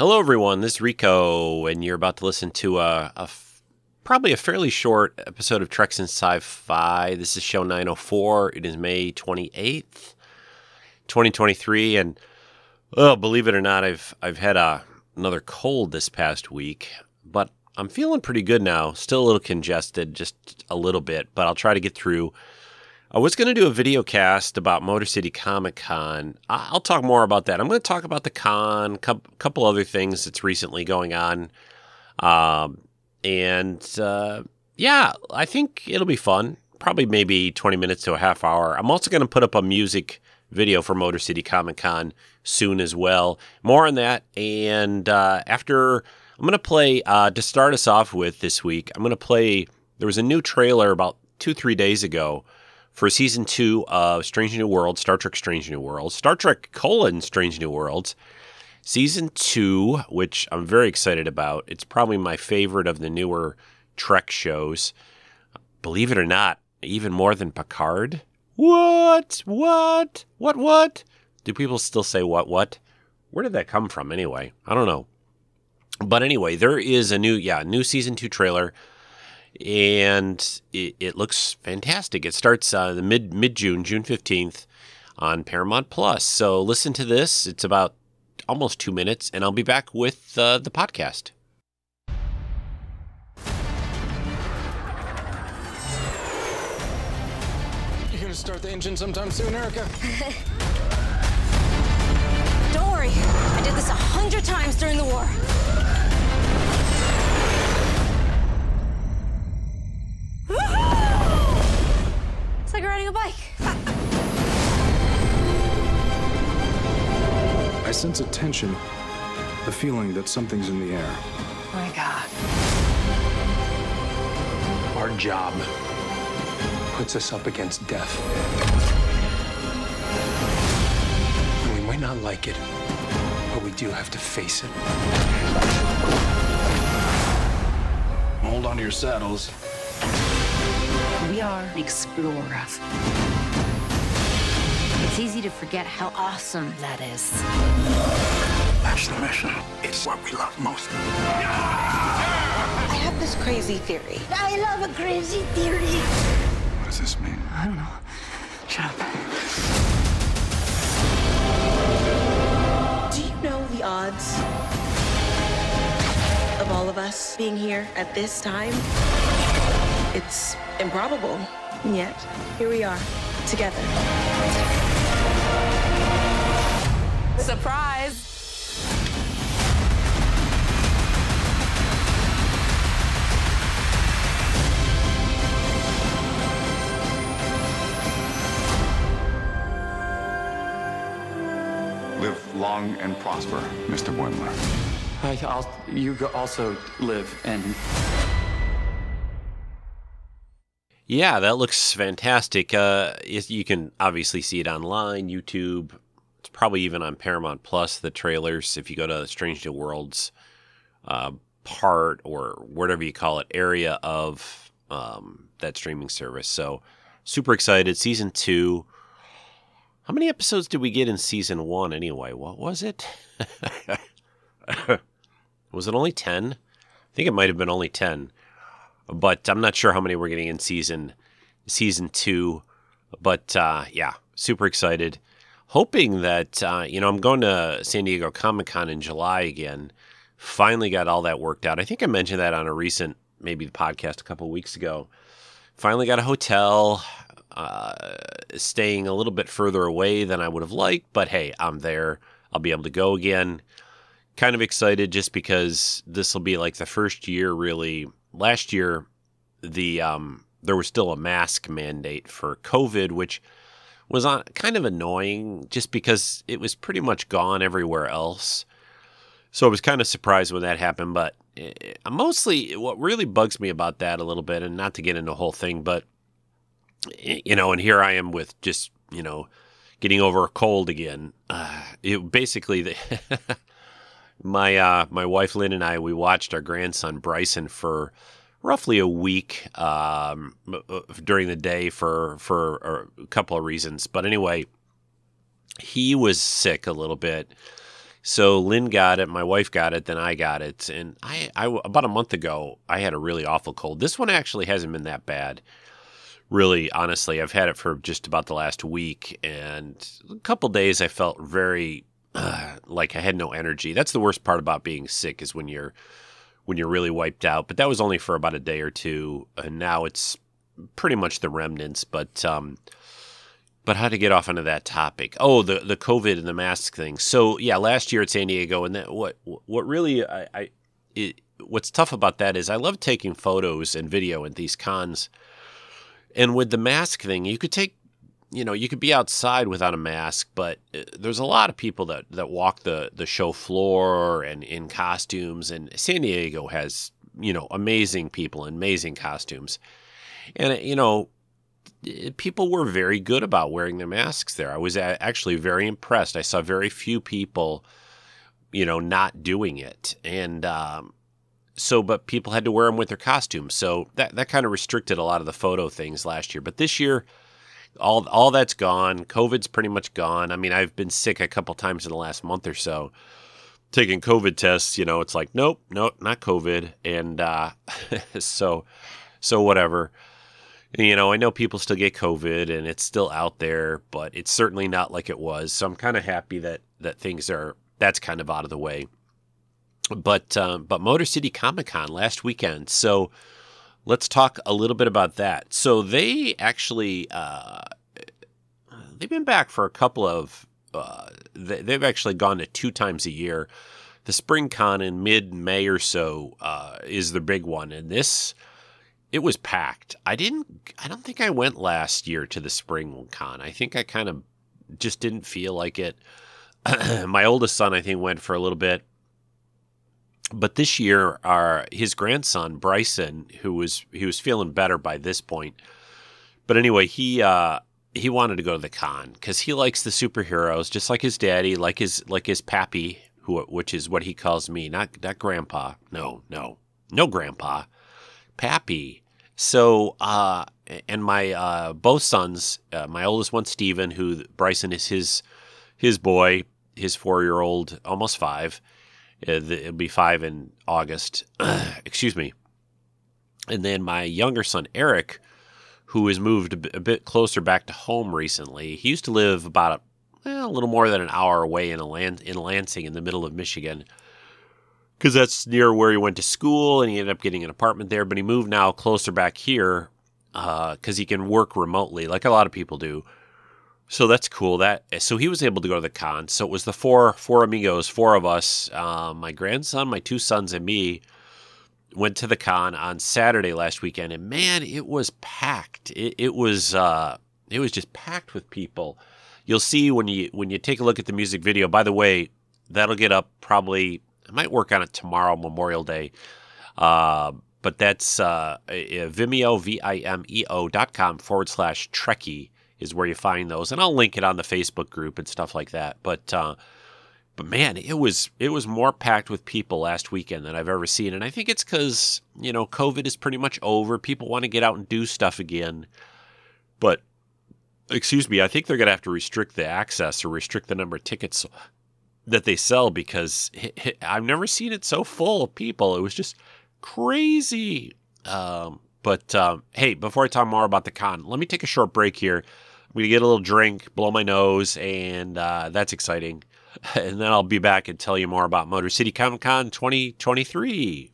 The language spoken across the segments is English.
Hello, everyone. This is Rico, and you're about to listen to a, a f- probably a fairly short episode of Treks in Sci-Fi. This is show 904. It is May 28th, 2023, and oh, believe it or not, I've I've had a, another cold this past week, but I'm feeling pretty good now. Still a little congested, just a little bit, but I'll try to get through I was going to do a video cast about Motor City Comic Con. I'll talk more about that. I'm going to talk about the con, a couple other things that's recently going on. Um, and uh, yeah, I think it'll be fun. Probably maybe 20 minutes to a half hour. I'm also going to put up a music video for Motor City Comic Con soon as well. More on that. And uh, after, I'm going to play, uh, to start us off with this week, I'm going to play, there was a new trailer about two, three days ago for season two of Strange New Worlds, Star Trek Strange New Worlds, Star Trek colon Strange New Worlds, season two, which I'm very excited about. It's probably my favorite of the newer Trek shows. Believe it or not, even more than Picard. What? What? What? What? Do people still say what? What? Where did that come from anyway? I don't know. But anyway, there is a new, yeah, new season two trailer and it, it looks fantastic. It starts uh, the mid mid June, June fifteenth, on Paramount Plus. So listen to this. It's about almost two minutes, and I'll be back with uh, the podcast. You're gonna start the engine sometime soon, Erica? Don't worry. I did this a hundred times during the war. It's like riding a bike. I sense a tension, the feeling that something's in the air. Oh my god. Our job puts us up against death. And we might not like it, but we do have to face it. Hold on to your saddles. We are explorers. It's easy to forget how awesome that is. That's the mission. It's what we love most. I have this crazy theory. I love a crazy theory. What does this mean? I don't know. Shut up. Do you know the odds of all of us being here at this time? It's improbable, and yet here we are, together. Surprise! Live long and prosper, Mr. Wendler. I'll, you also live and Yeah, that looks fantastic. Uh, you can obviously see it online, YouTube. It's probably even on Paramount Plus. The trailers, if you go to Strange New Worlds uh, part or whatever you call it, area of um, that streaming service. So super excited. Season two. How many episodes did we get in season one anyway? What was it? was it only ten? I think it might have been only ten but I'm not sure how many we're getting in season season two. But uh, yeah, super excited. Hoping that uh, you know I'm going to San Diego Comic Con in July again. Finally got all that worked out. I think I mentioned that on a recent maybe the podcast a couple weeks ago. Finally got a hotel. Uh, staying a little bit further away than I would have liked, but hey, I'm there. I'll be able to go again. Kind of excited just because this will be like the first year really last year the um, there was still a mask mandate for COVID, which was on, kind of annoying just because it was pretty much gone everywhere else. So I was kind of surprised when that happened. But it, mostly, what really bugs me about that a little bit, and not to get into the whole thing, but you know, and here I am with just you know getting over a cold again. Uh, it basically the my uh, my wife Lynn and I we watched our grandson Bryson for roughly a week um, during the day for for a couple of reasons. But anyway, he was sick a little bit. So Lynn got it, my wife got it, then I got it, and I, I about a month ago I had a really awful cold. This one actually hasn't been that bad, really. Honestly, I've had it for just about the last week, and a couple days I felt very uh, like I had no energy. That's the worst part about being sick is when you're when you're really wiped out. But that was only for about a day or two, and now it's pretty much the remnants. But um, but how to get off onto that topic? Oh, the the COVID and the mask thing. So yeah, last year at San Diego, and that what what really I, I it, what's tough about that is I love taking photos and video at these cons, and with the mask thing, you could take you know you could be outside without a mask, but uh, there's a lot of people that that walk the the show floor and in costumes, and San Diego has you know amazing people, amazing costumes, and you know people were very good about wearing their masks there. I was actually very impressed. I saw very few people, you know, not doing it, and um, so but people had to wear them with their costumes. So that that kind of restricted a lot of the photo things last year. But this year, all all that's gone. COVID's pretty much gone. I mean, I've been sick a couple times in the last month or so. Taking COVID tests, you know, it's like nope, nope, not COVID, and uh, so so whatever you know, I know people still get COVID and it's still out there, but it's certainly not like it was. So I'm kind of happy that that things are that's kind of out of the way. But um, but Motor City Comic Con last weekend. So let's talk a little bit about that. So they actually uh, they've been back for a couple of uh, they, have actually gone to two times a year. The Spring Con in mid May or so uh, is the big one, and this it was packed. I didn't. I don't think I went last year to the spring con. I think I kind of just didn't feel like it. My oldest son, I think, went for a little bit, but this year, our his grandson Bryson, who was he was feeling better by this point, but anyway, he uh, he wanted to go to the con because he likes the superheroes, just like his daddy, like his like his pappy, who which is what he calls me, not not grandpa. No, no, no, grandpa. Pappy. So, uh, and my uh, both sons, uh, my oldest one, Steven, who Bryson is his his boy, his four year old, almost five. Uh, it'll be five in August. Excuse me. And then my younger son, Eric, who has moved a bit closer back to home recently. He used to live about a, well, a little more than an hour away in, a land, in Lansing in the middle of Michigan because that's near where he went to school and he ended up getting an apartment there. But he moved now closer back here because uh, he can work remotely, like a lot of people do. So that's cool. That so he was able to go to the con. So it was the four four amigos, four of us, uh, my grandson, my two sons, and me went to the con on Saturday last weekend, and man, it was packed. It, it was uh, it was just packed with people. You'll see when you when you take a look at the music video. By the way, that'll get up probably I might work on it tomorrow, Memorial Day. Uh, but that's uh, Vimeo, V I M E O dot com forward slash Trekkie is where you find those. And I'll link it on the Facebook group and stuff like that. But, uh, but man, it was it was more packed with people last weekend than I've ever seen, and I think it's because you know COVID is pretty much over. People want to get out and do stuff again, but excuse me, I think they're going to have to restrict the access or restrict the number of tickets that they sell because I've never seen it so full of people. It was just crazy. Um, but um, hey, before I talk more about the con, let me take a short break here. I'm to get a little drink, blow my nose, and uh, that's exciting. And then I'll be back and tell you more about Motor City Comic Con 2023.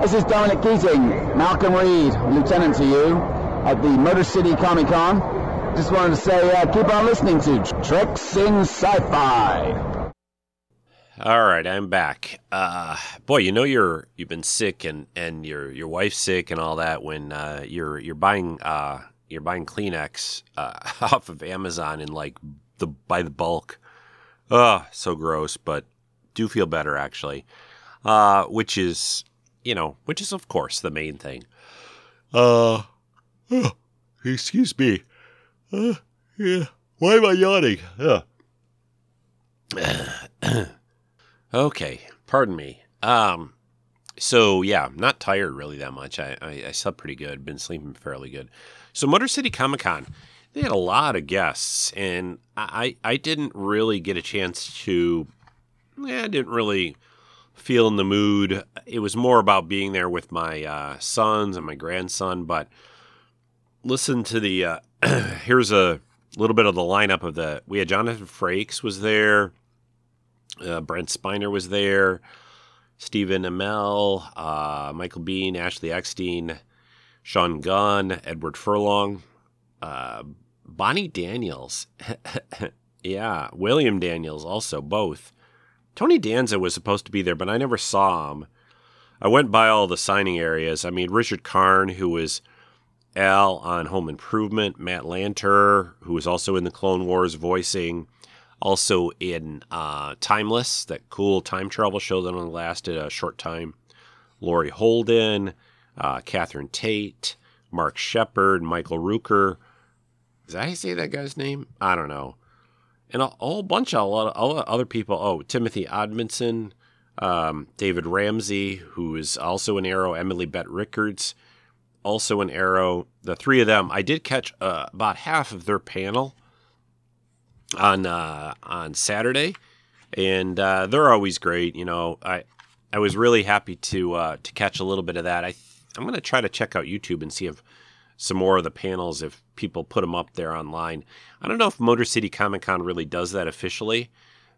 This is Dominic Keating, Malcolm Reed, Lieutenant to you at the Motor City Comic Con just wanted to say, uh, keep on listening to Treks in Sci-Fi. All right, I'm back. Uh, boy, you know you're you've been sick and, and your your wife's sick and all that when uh, you're you're buying uh, you're buying Kleenex uh, off of Amazon in like the by the bulk. Oh, so gross, but do feel better actually. Uh, which is you know, which is of course the main thing. Uh, oh, excuse me. Uh, yeah. Why am I yawning? Uh. okay, pardon me. Um, so yeah, not tired really that much. I, I, I slept pretty good. Been sleeping fairly good. So Motor City Comic Con, they had a lot of guests, and I I didn't really get a chance to yeah, I didn't really feel in the mood. It was more about being there with my uh, sons and my grandson. But listen to the uh, here's a little bit of the lineup of the. We had Jonathan Frakes was there, uh, Brent Spiner was there, Stephen Amell, uh, Michael Biehn, Ashley Eckstein, Sean Gunn, Edward Furlong, uh, Bonnie Daniels. yeah, William Daniels also, both. Tony Danza was supposed to be there, but I never saw him. I went by all the signing areas. I mean, Richard Karn, who was Al on Home Improvement, Matt Lanter, who was also in the Clone Wars voicing, also in uh, Timeless, that cool time travel show that only lasted a short time. Laurie Holden, uh, Catherine Tate, Mark Sheppard, Michael Rooker. Did I say that guy's name? I don't know. And a, a whole bunch of a lot of other people. Oh, Timothy Omundson, um, David Ramsey, who is also an Arrow, Emily Bett Rickards, also an Arrow. The three of them, I did catch uh, about half of their panel on uh, on Saturday, and uh, they're always great. You know, I I was really happy to uh, to catch a little bit of that. I I'm going to try to check out YouTube and see if some more of the panels if people put them up there online. I don't know if Motor City Comic Con really does that officially,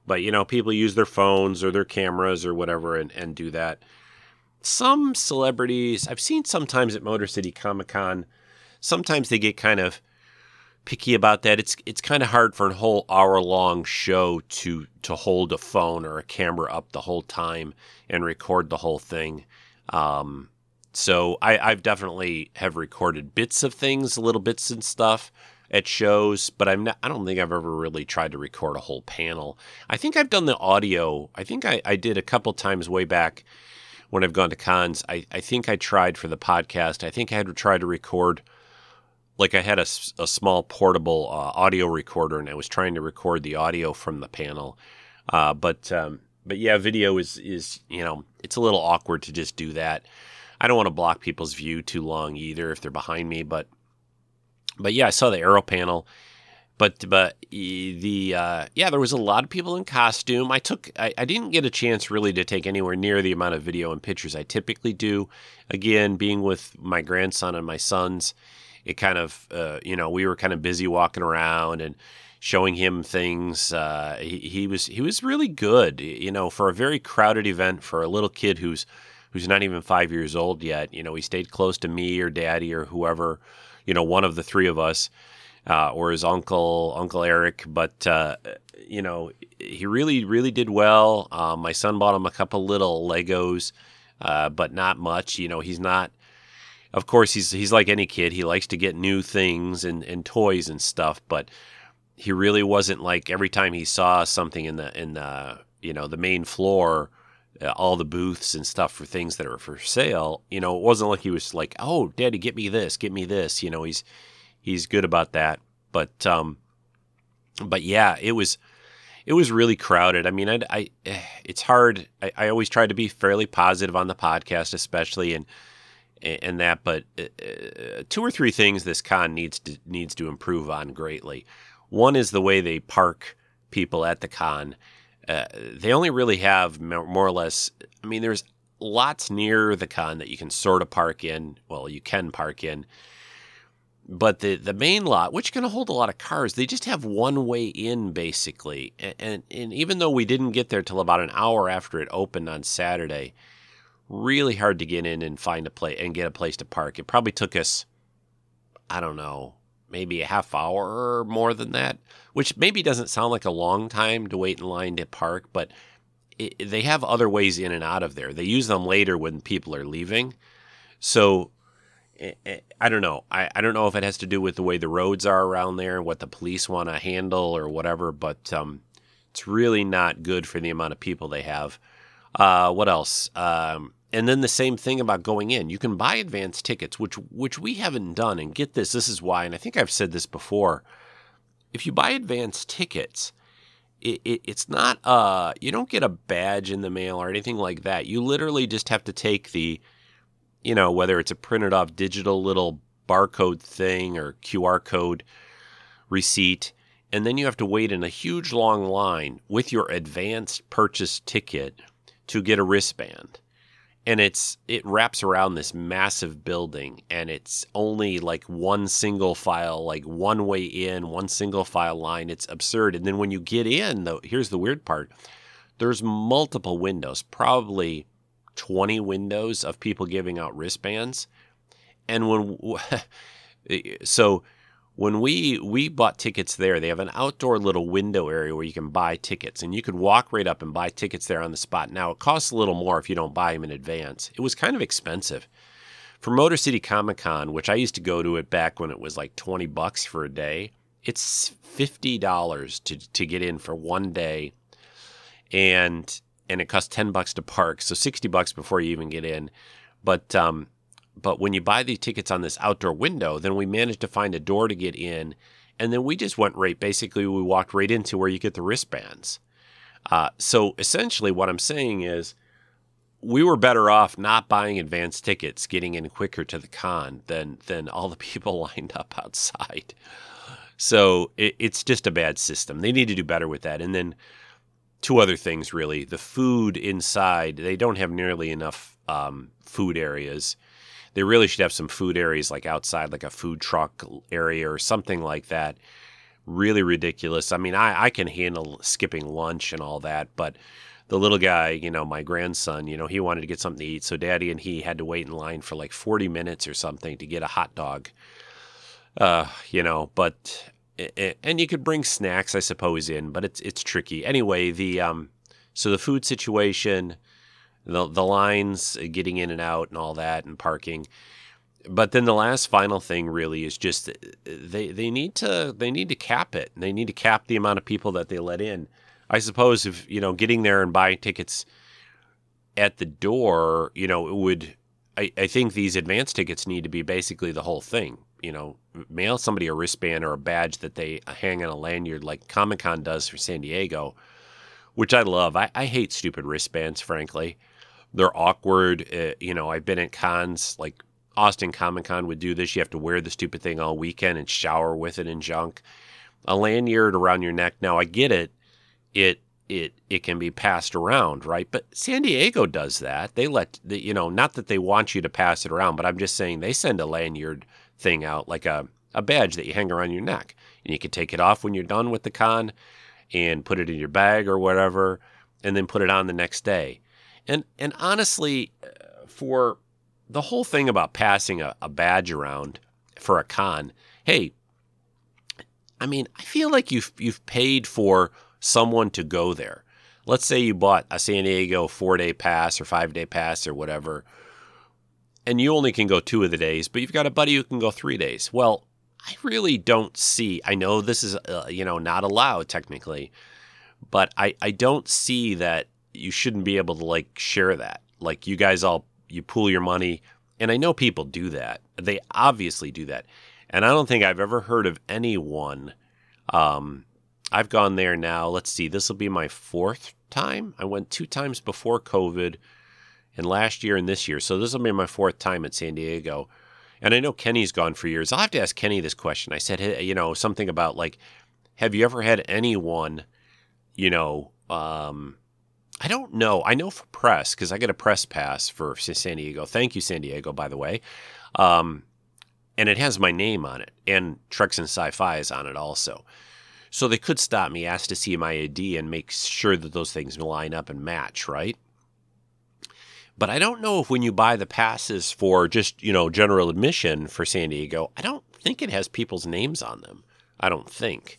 but you know, people use their phones or their cameras or whatever and, and do that. Some celebrities I've seen sometimes at Motor City Comic Con, sometimes they get kind of picky about that. It's it's kind of hard for a whole hour long show to to hold a phone or a camera up the whole time and record the whole thing. Um, so I, I've definitely have recorded bits of things, little bits and stuff at shows, but I'm not, I don't think I've ever really tried to record a whole panel. I think I've done the audio. I think I, I did a couple times way back when I've gone to cons. I, I think I tried for the podcast. I think I had to try to record, like I had a, a small portable uh, audio recorder and I was trying to record the audio from the panel. Uh, but um, but yeah, video is is you know it's a little awkward to just do that. I don't want to block people's view too long either if they're behind me, but but yeah, I saw the arrow panel. But but the uh, yeah, there was a lot of people in costume. I took I, I didn't get a chance really to take anywhere near the amount of video and pictures I typically do. Again, being with my grandson and my sons, it kind of uh, you know we were kind of busy walking around and showing him things. Uh, he, he was he was really good, you know, for a very crowded event for a little kid who's who's not even five years old yet. You know, he stayed close to me or daddy or whoever, you know, one of the three of us, uh, or his uncle, Uncle Eric. But, uh, you know, he really, really did well. Um, my son bought him a couple little Legos, uh, but not much. You know, he's not. Of course, he's he's like any kid. He likes to get new things and, and toys and stuff, but he really wasn't like every time he saw something in the in the you know the main floor uh, all the booths and stuff for things that are for sale. You know, it wasn't like he was like, "Oh, Daddy, get me this, get me this." You know, he's he's good about that. But um, but yeah, it was it was really crowded. I mean, I, I it's hard. I, I always try to be fairly positive on the podcast, especially and and that. But uh, uh, two or three things this con needs to needs to improve on greatly. One is the way they park people at the con uh, they only really have more or less. I mean, there's lots near the con that you can sort of park in. Well, you can park in, but the the main lot, which can hold a lot of cars, they just have one way in basically. And, and, and even though we didn't get there till about an hour after it opened on Saturday, really hard to get in and find a place and get a place to park. It probably took us, I don't know, maybe a half hour or more than that, which maybe doesn't sound like a long time to wait in line to park, but it, they have other ways in and out of there. They use them later when people are leaving. So I don't know. I, I don't know if it has to do with the way the roads are around there and what the police want to handle or whatever, but um, it's really not good for the amount of people they have. Uh, what else? Um, and then the same thing about going in. You can buy advance tickets, which which we haven't done. And get this, this is why. And I think I've said this before. If you buy advance tickets, it, it, it's not uh you don't get a badge in the mail or anything like that. You literally just have to take the, you know, whether it's a printed off digital little barcode thing or QR code receipt and then you have to wait in a huge long line with your advanced purchase ticket to get a wristband and it's it wraps around this massive building and it's only like one single file like one way in one single file line. It's absurd. And then when you get in though here's the weird part. There's multiple windows probably 20 windows of people giving out wristbands. And when so when we we bought tickets there they have an outdoor little window area where you can buy tickets and you could walk right up and buy tickets there on the spot. Now it costs a little more if you don't buy them in advance. It was kind of expensive. For motor city comic con which i used to go to it back when it was like 20 bucks for a day it's $50 to, to get in for one day and and it costs 10 bucks to park so 60 bucks before you even get in. But um, but when you buy these tickets on this outdoor window, then we managed to find a door to get in. And then we just went right, basically, we walked right into where you get the wristbands. Uh, so essentially, what I'm saying is we were better off not buying advance tickets, getting in quicker to the con than, than all the people lined up outside. So it, it's just a bad system. They need to do better with that. And then two other things, really. The food inside, they don't have nearly enough um, food areas they really should have some food areas like outside, like a food truck area or something like that. Really ridiculous. I mean, I, I can handle skipping lunch and all that, but the little guy, you know, my grandson, you know, he wanted to get something to eat. So daddy and he had to wait in line for like 40 minutes or something to get a hot dog. Uh, you know, but and you could bring snacks, I suppose, in, but it's it's tricky. Anyway, the um, so the food situation, the the lines uh, getting in and out and all that and parking. But then the last final thing really is just uh, they they need to they need to cap it. They need to cap the amount of people that they let in. I suppose if you know getting there and buying tickets at the door, you know, it would. I, I think these advance tickets need to be basically the whole thing. You know, mail somebody a wristband or a badge that they hang on a lanyard like Comic Con does for San Diego, which I love. I, I hate stupid wristbands, frankly they're awkward. Uh, you know, I've been at cons like Austin Comic Con would do this. You have to wear the stupid thing all weekend and shower with it and junk. A lanyard around your neck. Now I get it. It it it can be passed around, right? But San Diego does that. They let the, you know, not that they want you to pass it around, but I'm just saying they send a lanyard thing out like a a badge that you hang around your neck, and you can take it off when you're done with the con, and put it in your bag or whatever, and then put it on the next day. And and honestly, uh, for the whole thing about passing a, a badge around for a con, hey, I mean, I feel like you've you've paid for someone to go there. Let's say you bought a San Diego four day pass or five day pass or whatever, and you only can go two of the days, but you've got a buddy who can go three days. Well, I really don't see. I know this is uh, you know not allowed technically, but I I don't see that you shouldn't be able to like share that. Like you guys all you pool your money, and I know people do that. They obviously do that, and I don't think I've ever heard of anyone. Um, I've gone there now. Let's see, this will be my fourth time. I went two times before COVID, and last year and this year. So this will be my fourth time at San Diego. And I know Kenny's gone for years. I'll have to ask Kenny this question. I said, hey, you know, something about like, have you ever had anyone, you know, um, I don't know. I know for press because I get a press pass for San Diego. Thank you, San Diego, by the way. Um, and it has my name on it, and Treks in Sci-Fi is on it also. So they could stop me, ask to see my ID, and make sure that those things line up and match, right? But I don't know if when you buy the passes for just you know general admission for San Diego, I don't think it has people's names on them. I don't think.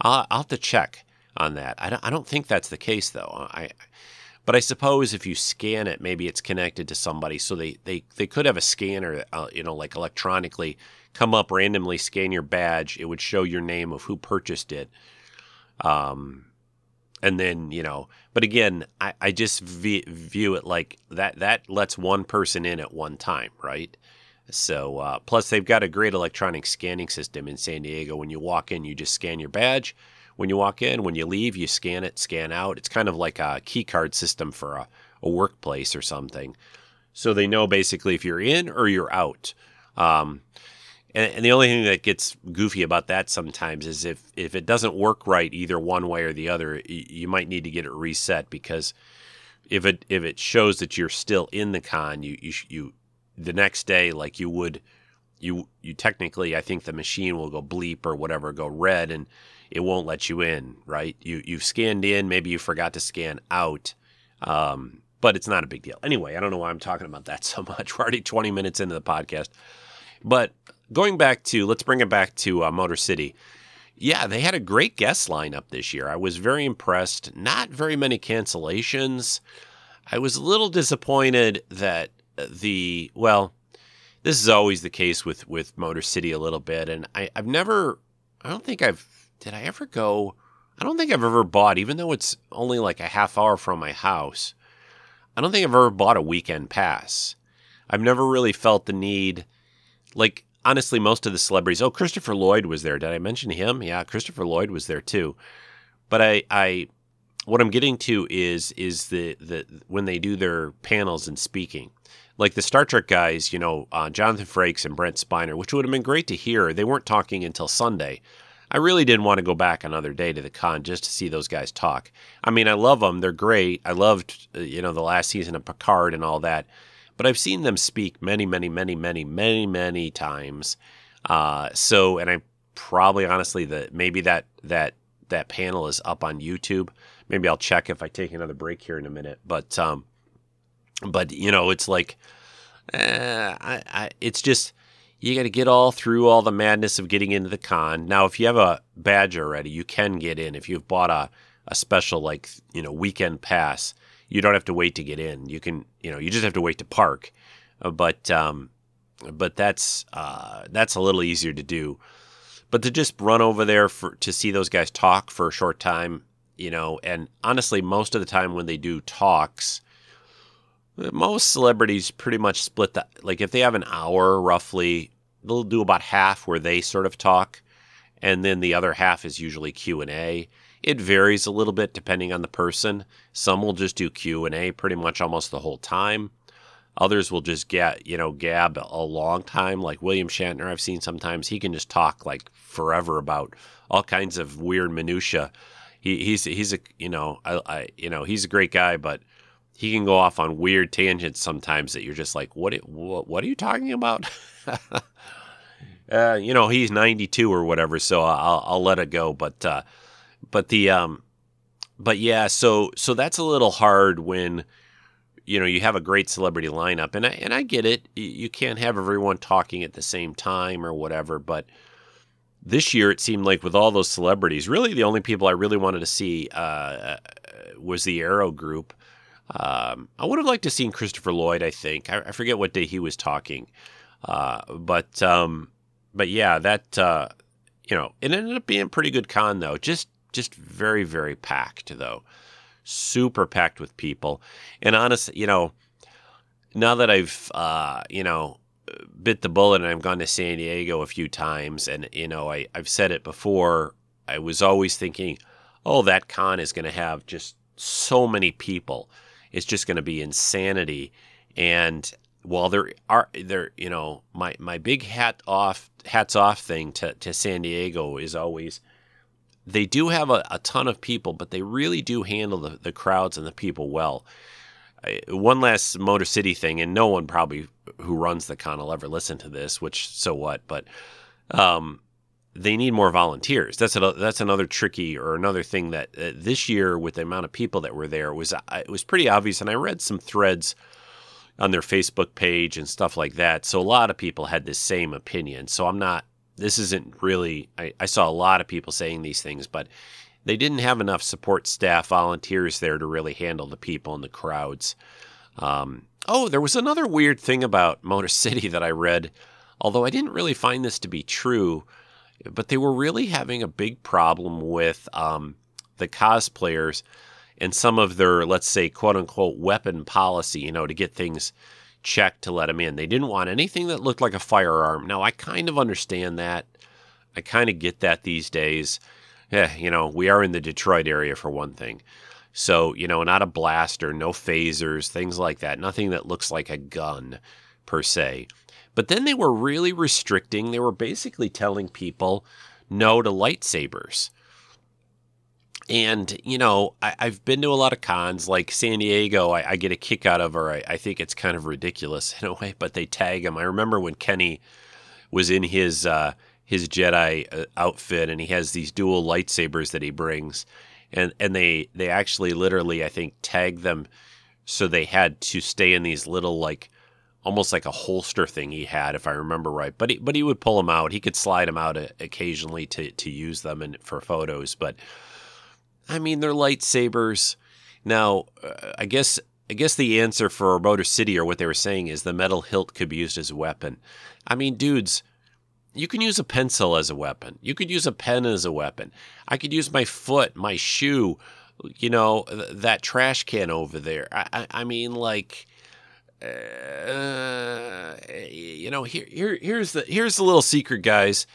I'll, I'll have to check on that. I don't, I don't think that's the case though. I, but I suppose if you scan it, maybe it's connected to somebody, so they they, they could have a scanner, uh, you know, like electronically come up randomly, scan your badge. It would show your name of who purchased it. Um, and then you know, but again, I, I just v- view it like that. That lets one person in at one time, right? So uh, plus they've got a great electronic scanning system in San Diego. When you walk in, you just scan your badge when you walk in. When you leave, you scan it, scan out. It's kind of like a key card system for a, a workplace or something. So they know basically if you're in or you're out. Um, And, and the only thing that gets goofy about that sometimes is if if it doesn't work right either one way or the other, you, you might need to get it reset because if it if it shows that you're still in the con, you you you the next day like you would you you technically I think the machine will go bleep or whatever go red and it won't let you in, right? You you've scanned in, maybe you forgot to scan out. Um, but it's not a big deal. Anyway, I don't know why I'm talking about that so much. We're already 20 minutes into the podcast. But going back to, let's bring it back to uh, Motor City. Yeah, they had a great guest lineup this year. I was very impressed. Not very many cancellations. I was a little disappointed that the, well, this is always the case with, with Motor City a little bit. And I, I've never, I don't think I've, did I ever go? I don't think I've ever bought, even though it's only like a half hour from my house. I don't think I've ever bought a weekend pass. I've never really felt the need. Like, honestly, most of the celebrities. Oh, Christopher Lloyd was there. Did I mention him? Yeah, Christopher Lloyd was there too. But I, I, what I'm getting to is is the the when they do their panels and speaking, like the Star Trek guys, you know, uh, Jonathan Frakes and Brent Spiner, which would have been great to hear. They weren't talking until Sunday. I really didn't want to go back another day to the con just to see those guys talk. I mean, I love them; they're great. I loved, uh, you know, the last season of Picard and all that. But I've seen them speak many, many, many, many, many, many times. Uh, so, and I probably honestly that maybe that that that panel is up on YouTube. Maybe I'll check if I take another break here in a minute. But um, but you know, it's like, uh, I, I, it's just you got to get all through all the madness of getting into the con. Now, if you have a badge already, you can get in. If you've bought a, a special, like, you know, weekend pass, you don't have to wait to get in. You can, you know, you just have to wait to park. Uh, but, um, but that's, uh, that's a little easier to do. But to just run over there for, to see those guys talk for a short time, you know, and honestly, most of the time when they do talks, most celebrities pretty much split that. Like if they have an hour roughly, they'll do about half where they sort of talk, and then the other half is usually Q and A. It varies a little bit depending on the person. Some will just do Q and A pretty much almost the whole time. Others will just get you know gab a long time, like William Shatner. I've seen sometimes he can just talk like forever about all kinds of weird minutia. He, he's he's a you know I, I you know he's a great guy, but he can go off on weird tangents sometimes that you're just like, what? What, what are you talking about? uh, you know, he's 92 or whatever, so I'll I'll let it go. But uh, but the um, but yeah, so so that's a little hard when you know you have a great celebrity lineup, and I and I get it. You can't have everyone talking at the same time or whatever, but this year it seemed like with all those celebrities, really the only people I really wanted to see uh, uh was the Arrow group. Um, I would have liked to have seen Christopher Lloyd. I think I, I forget what day he was talking, uh, but um, but yeah, that uh, you know, it ended up being a pretty good con though. Just just very very packed though, super packed with people. And honestly, you know, now that I've uh, you know bit the bullet and I've gone to San Diego a few times, and you know, I I've said it before. I was always thinking, oh, that con is going to have just so many people it's just going to be insanity. And while there are there, you know, my my big hat off hats off thing to to San Diego is always they do have a, a ton of people, but they really do handle the, the crowds and the people well. one last Motor City thing, and no one probably who runs the con will ever listen to this, which so what, but um, they need more volunteers. That's a, that's another tricky or another thing that uh, this year with the amount of people that were there was uh, it was pretty obvious. And I read some threads on their Facebook page and stuff like that. So a lot of people had the same opinion. So I'm not. This isn't really. I, I saw a lot of people saying these things, but they didn't have enough support staff, volunteers there to really handle the people and the crowds. Um, oh, there was another weird thing about Motor City that I read, although I didn't really find this to be true but they were really having a big problem with um, the cosplayers and some of their, let's say, quote unquote, weapon policy, you know, to get things checked to let them in. They didn't want anything that looked like a firearm. Now, I kind of understand that. I kind of get that these days. Yeah, you know, we are in the Detroit area for one thing. So, you know, not a blaster, no phasers, things like that. Nothing that looks like a gun per se. But then they were really restricting. They were basically telling people no to lightsabers. And, you know, I, have been to a lot of cons, like San Diego, I, I get a kick out of, or I, I, think it's kind of ridiculous in a way, but they tag him. I remember when Kenny was in his uh, his Jedi uh, outfit and he has these dual lightsabers that he brings. And, and they, they actually literally, I think, tag them so they had to stay in these little, like, almost like a holster thing he had, if I remember right. But he, but he would pull them out. He could slide them out occasionally to, to use them in, for photos. But I mean, they're lightsabers. Now, uh, I guess I guess the answer for Motor City or what they were saying is the metal hilt could be used as a weapon. I mean, dudes, you can use a pencil as a weapon. You could use a pen as a weapon. I could use my foot, my shoe, you know, th- that trash can over there. I, I, I mean, like, uh, you know, here, here, here's the here's the little secret, guys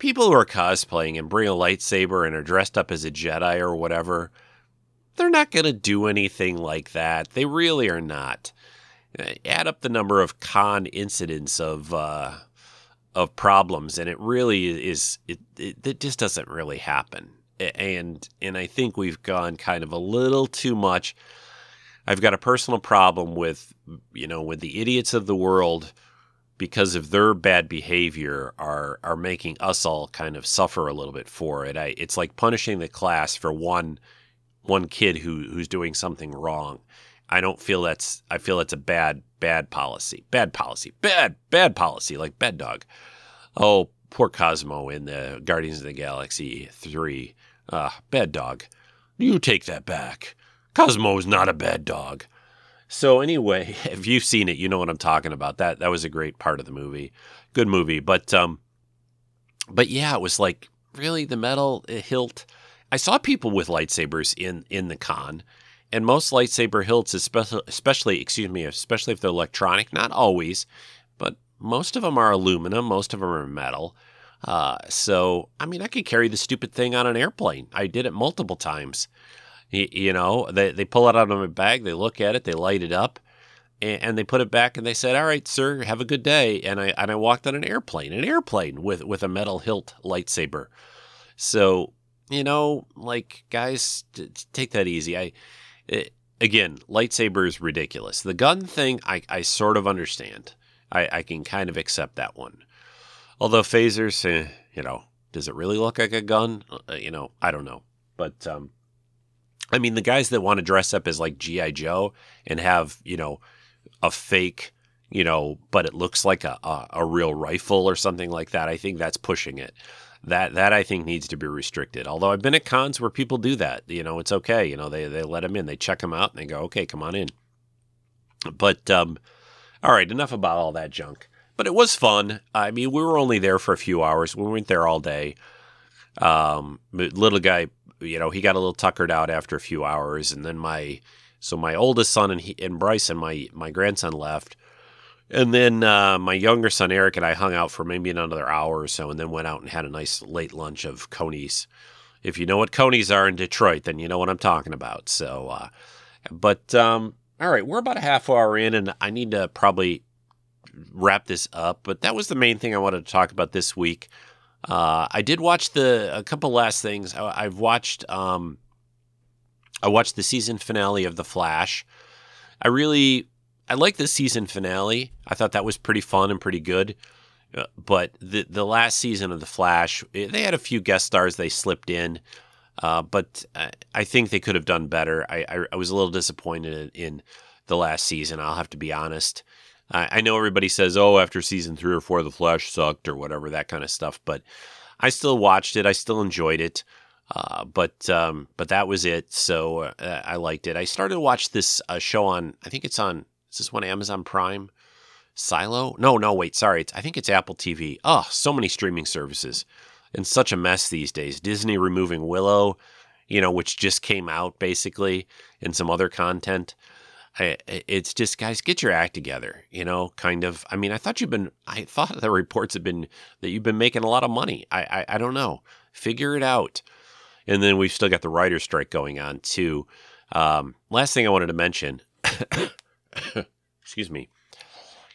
people who are cosplaying and bring a lightsaber and are dressed up as a Jedi or whatever, they're not going to do anything like that. They really are not. Uh, add up the number of con incidents of uh, of problems, and it really is. It, it it just doesn't really happen. And and I think we've gone kind of a little too much. I've got a personal problem with you know with the idiots of the world because of their bad behavior are are making us all kind of suffer a little bit for it. I, it's like punishing the class for one one kid who who's doing something wrong. I don't feel that's I feel that's a bad bad policy. Bad policy. Bad bad policy like bad dog. Oh, poor Cosmo in the Guardians of the Galaxy 3. Ah, uh, bad dog. You take that back. Cosmo's not a bad dog. So anyway, if you've seen it, you know what I'm talking about. That that was a great part of the movie. Good movie, but um but yeah, it was like really the metal hilt. I saw people with lightsabers in in the con, and most lightsaber hilts, especially, especially excuse me, especially if they're electronic, not always, but most of them are aluminum, most of them are metal. Uh, so I mean, I could carry the stupid thing on an airplane. I did it multiple times. You, know, they, they pull it out of my bag, they look at it, they light it up, and, and, they put it back and they said, All right, sir, have a good day. And I, and I walked on an airplane, an airplane with, with a metal hilt lightsaber. So, you know, like, guys, t- take that easy. I, it, again, lightsaber is ridiculous. The gun thing, I, I sort of understand. I, I can kind of accept that one. Although phasers, eh, you know, does it really look like a gun? Uh, you know, I don't know. But um, I mean, the guys that want to dress up as like G.I. Joe and have, you know, a fake, you know, but it looks like a, a, a, real rifle or something like that, I think that's pushing it. That that I think needs to be restricted. Although I've been at cons where people do that. You know, it's okay. You know, they, they let them in, they check them out, and they go, okay, come on in. But, um, all right, enough about all that junk. But it was fun. I mean, we were only there for a few hours. We weren't there all day. Um, little guy you know, he got a little tuckered out after a few hours, and then my so my oldest son and he, and my my grandson left, and then uh, my younger son Eric and I hung out for maybe another hour or so, and then went out and had a nice late lunch of conies. If you know what conies are in Detroit, then you know what I'm talking about. So, uh, but um, all right, we're about a half hour in, and I need to probably wrap this up. But that was the main thing I wanted to talk about this week. Uh, I did watch the a couple last things. I, have watched um, I watched the season finale of The Flash. I really I like the season finale. I thought that was pretty fun and pretty good. Uh, but the the last season of The Flash, eh, they had a few guest stars they slipped in, uh, but I, I, think they could have done better. I, I, I was a little disappointed in, in the last season. I'll have to be honest. I, I know everybody says, "Oh, after season three or four, The Flash sucked" or whatever that kind of stuff, but I still watched it. I still enjoyed it. Uh, but um, but that was it. So uh, I liked it. I started to watch this uh, show on. I think it's on. Is this one Amazon Prime? Silo? No, no. Wait, sorry. It's, I think it's Apple TV. Oh, so many streaming services, and such a mess these days. Disney removing Willow, you know, which just came out basically, and some other content. It's just guys get your act together you know kind of i mean i thought you've been i thought the reports have been that you've been making a lot of money i i, I don't know figure it out and then we've still got the writer's strike going on too um, last thing i wanted to mention excuse me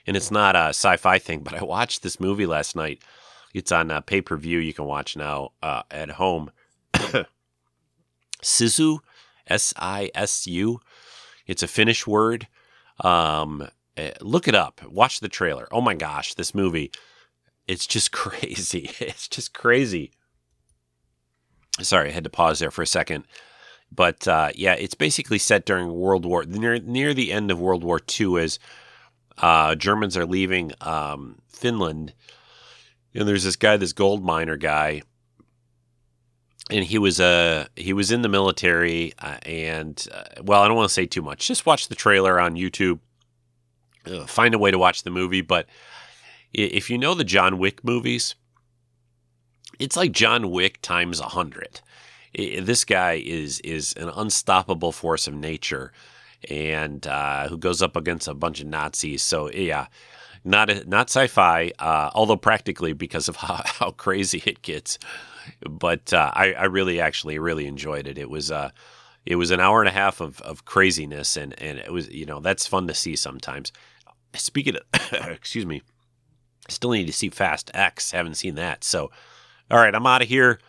and it's not a sci-fi thing, but I watched this movie last night. It's on uh, pay per view. You can watch now uh, at home. Sisu, S I S U. It's a Finnish word. Um, eh, look it up. Watch the trailer. Oh my gosh, this movie. It's just crazy. It's just crazy. Sorry, I had to pause there for a second. But uh, yeah, it's basically set during World War near near the end of World War II as uh, Germans are leaving um, Finland. And there's this guy, this gold miner guy, and he was uh he was in the military uh, and uh, well I don't want to say too much. Just watch the trailer on YouTube. Find a way to watch the movie, but if you know the John Wick movies, it's like John Wick times a hundred. This guy is is an unstoppable force of nature, and uh, who goes up against a bunch of Nazis. So yeah, not a, not sci-fi, uh, although practically because of how, how crazy it gets. But uh, I, I really actually really enjoyed it. It was uh, it was an hour and a half of, of craziness, and and it was you know that's fun to see sometimes. Speaking of, excuse me, still need to see Fast X. Haven't seen that. So, all right, I'm out of here.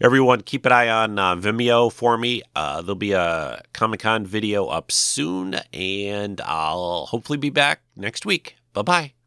Everyone, keep an eye on uh, Vimeo for me. Uh, there'll be a Comic Con video up soon, and I'll hopefully be back next week. Bye bye.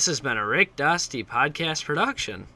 This has been a Rick Dusty podcast production.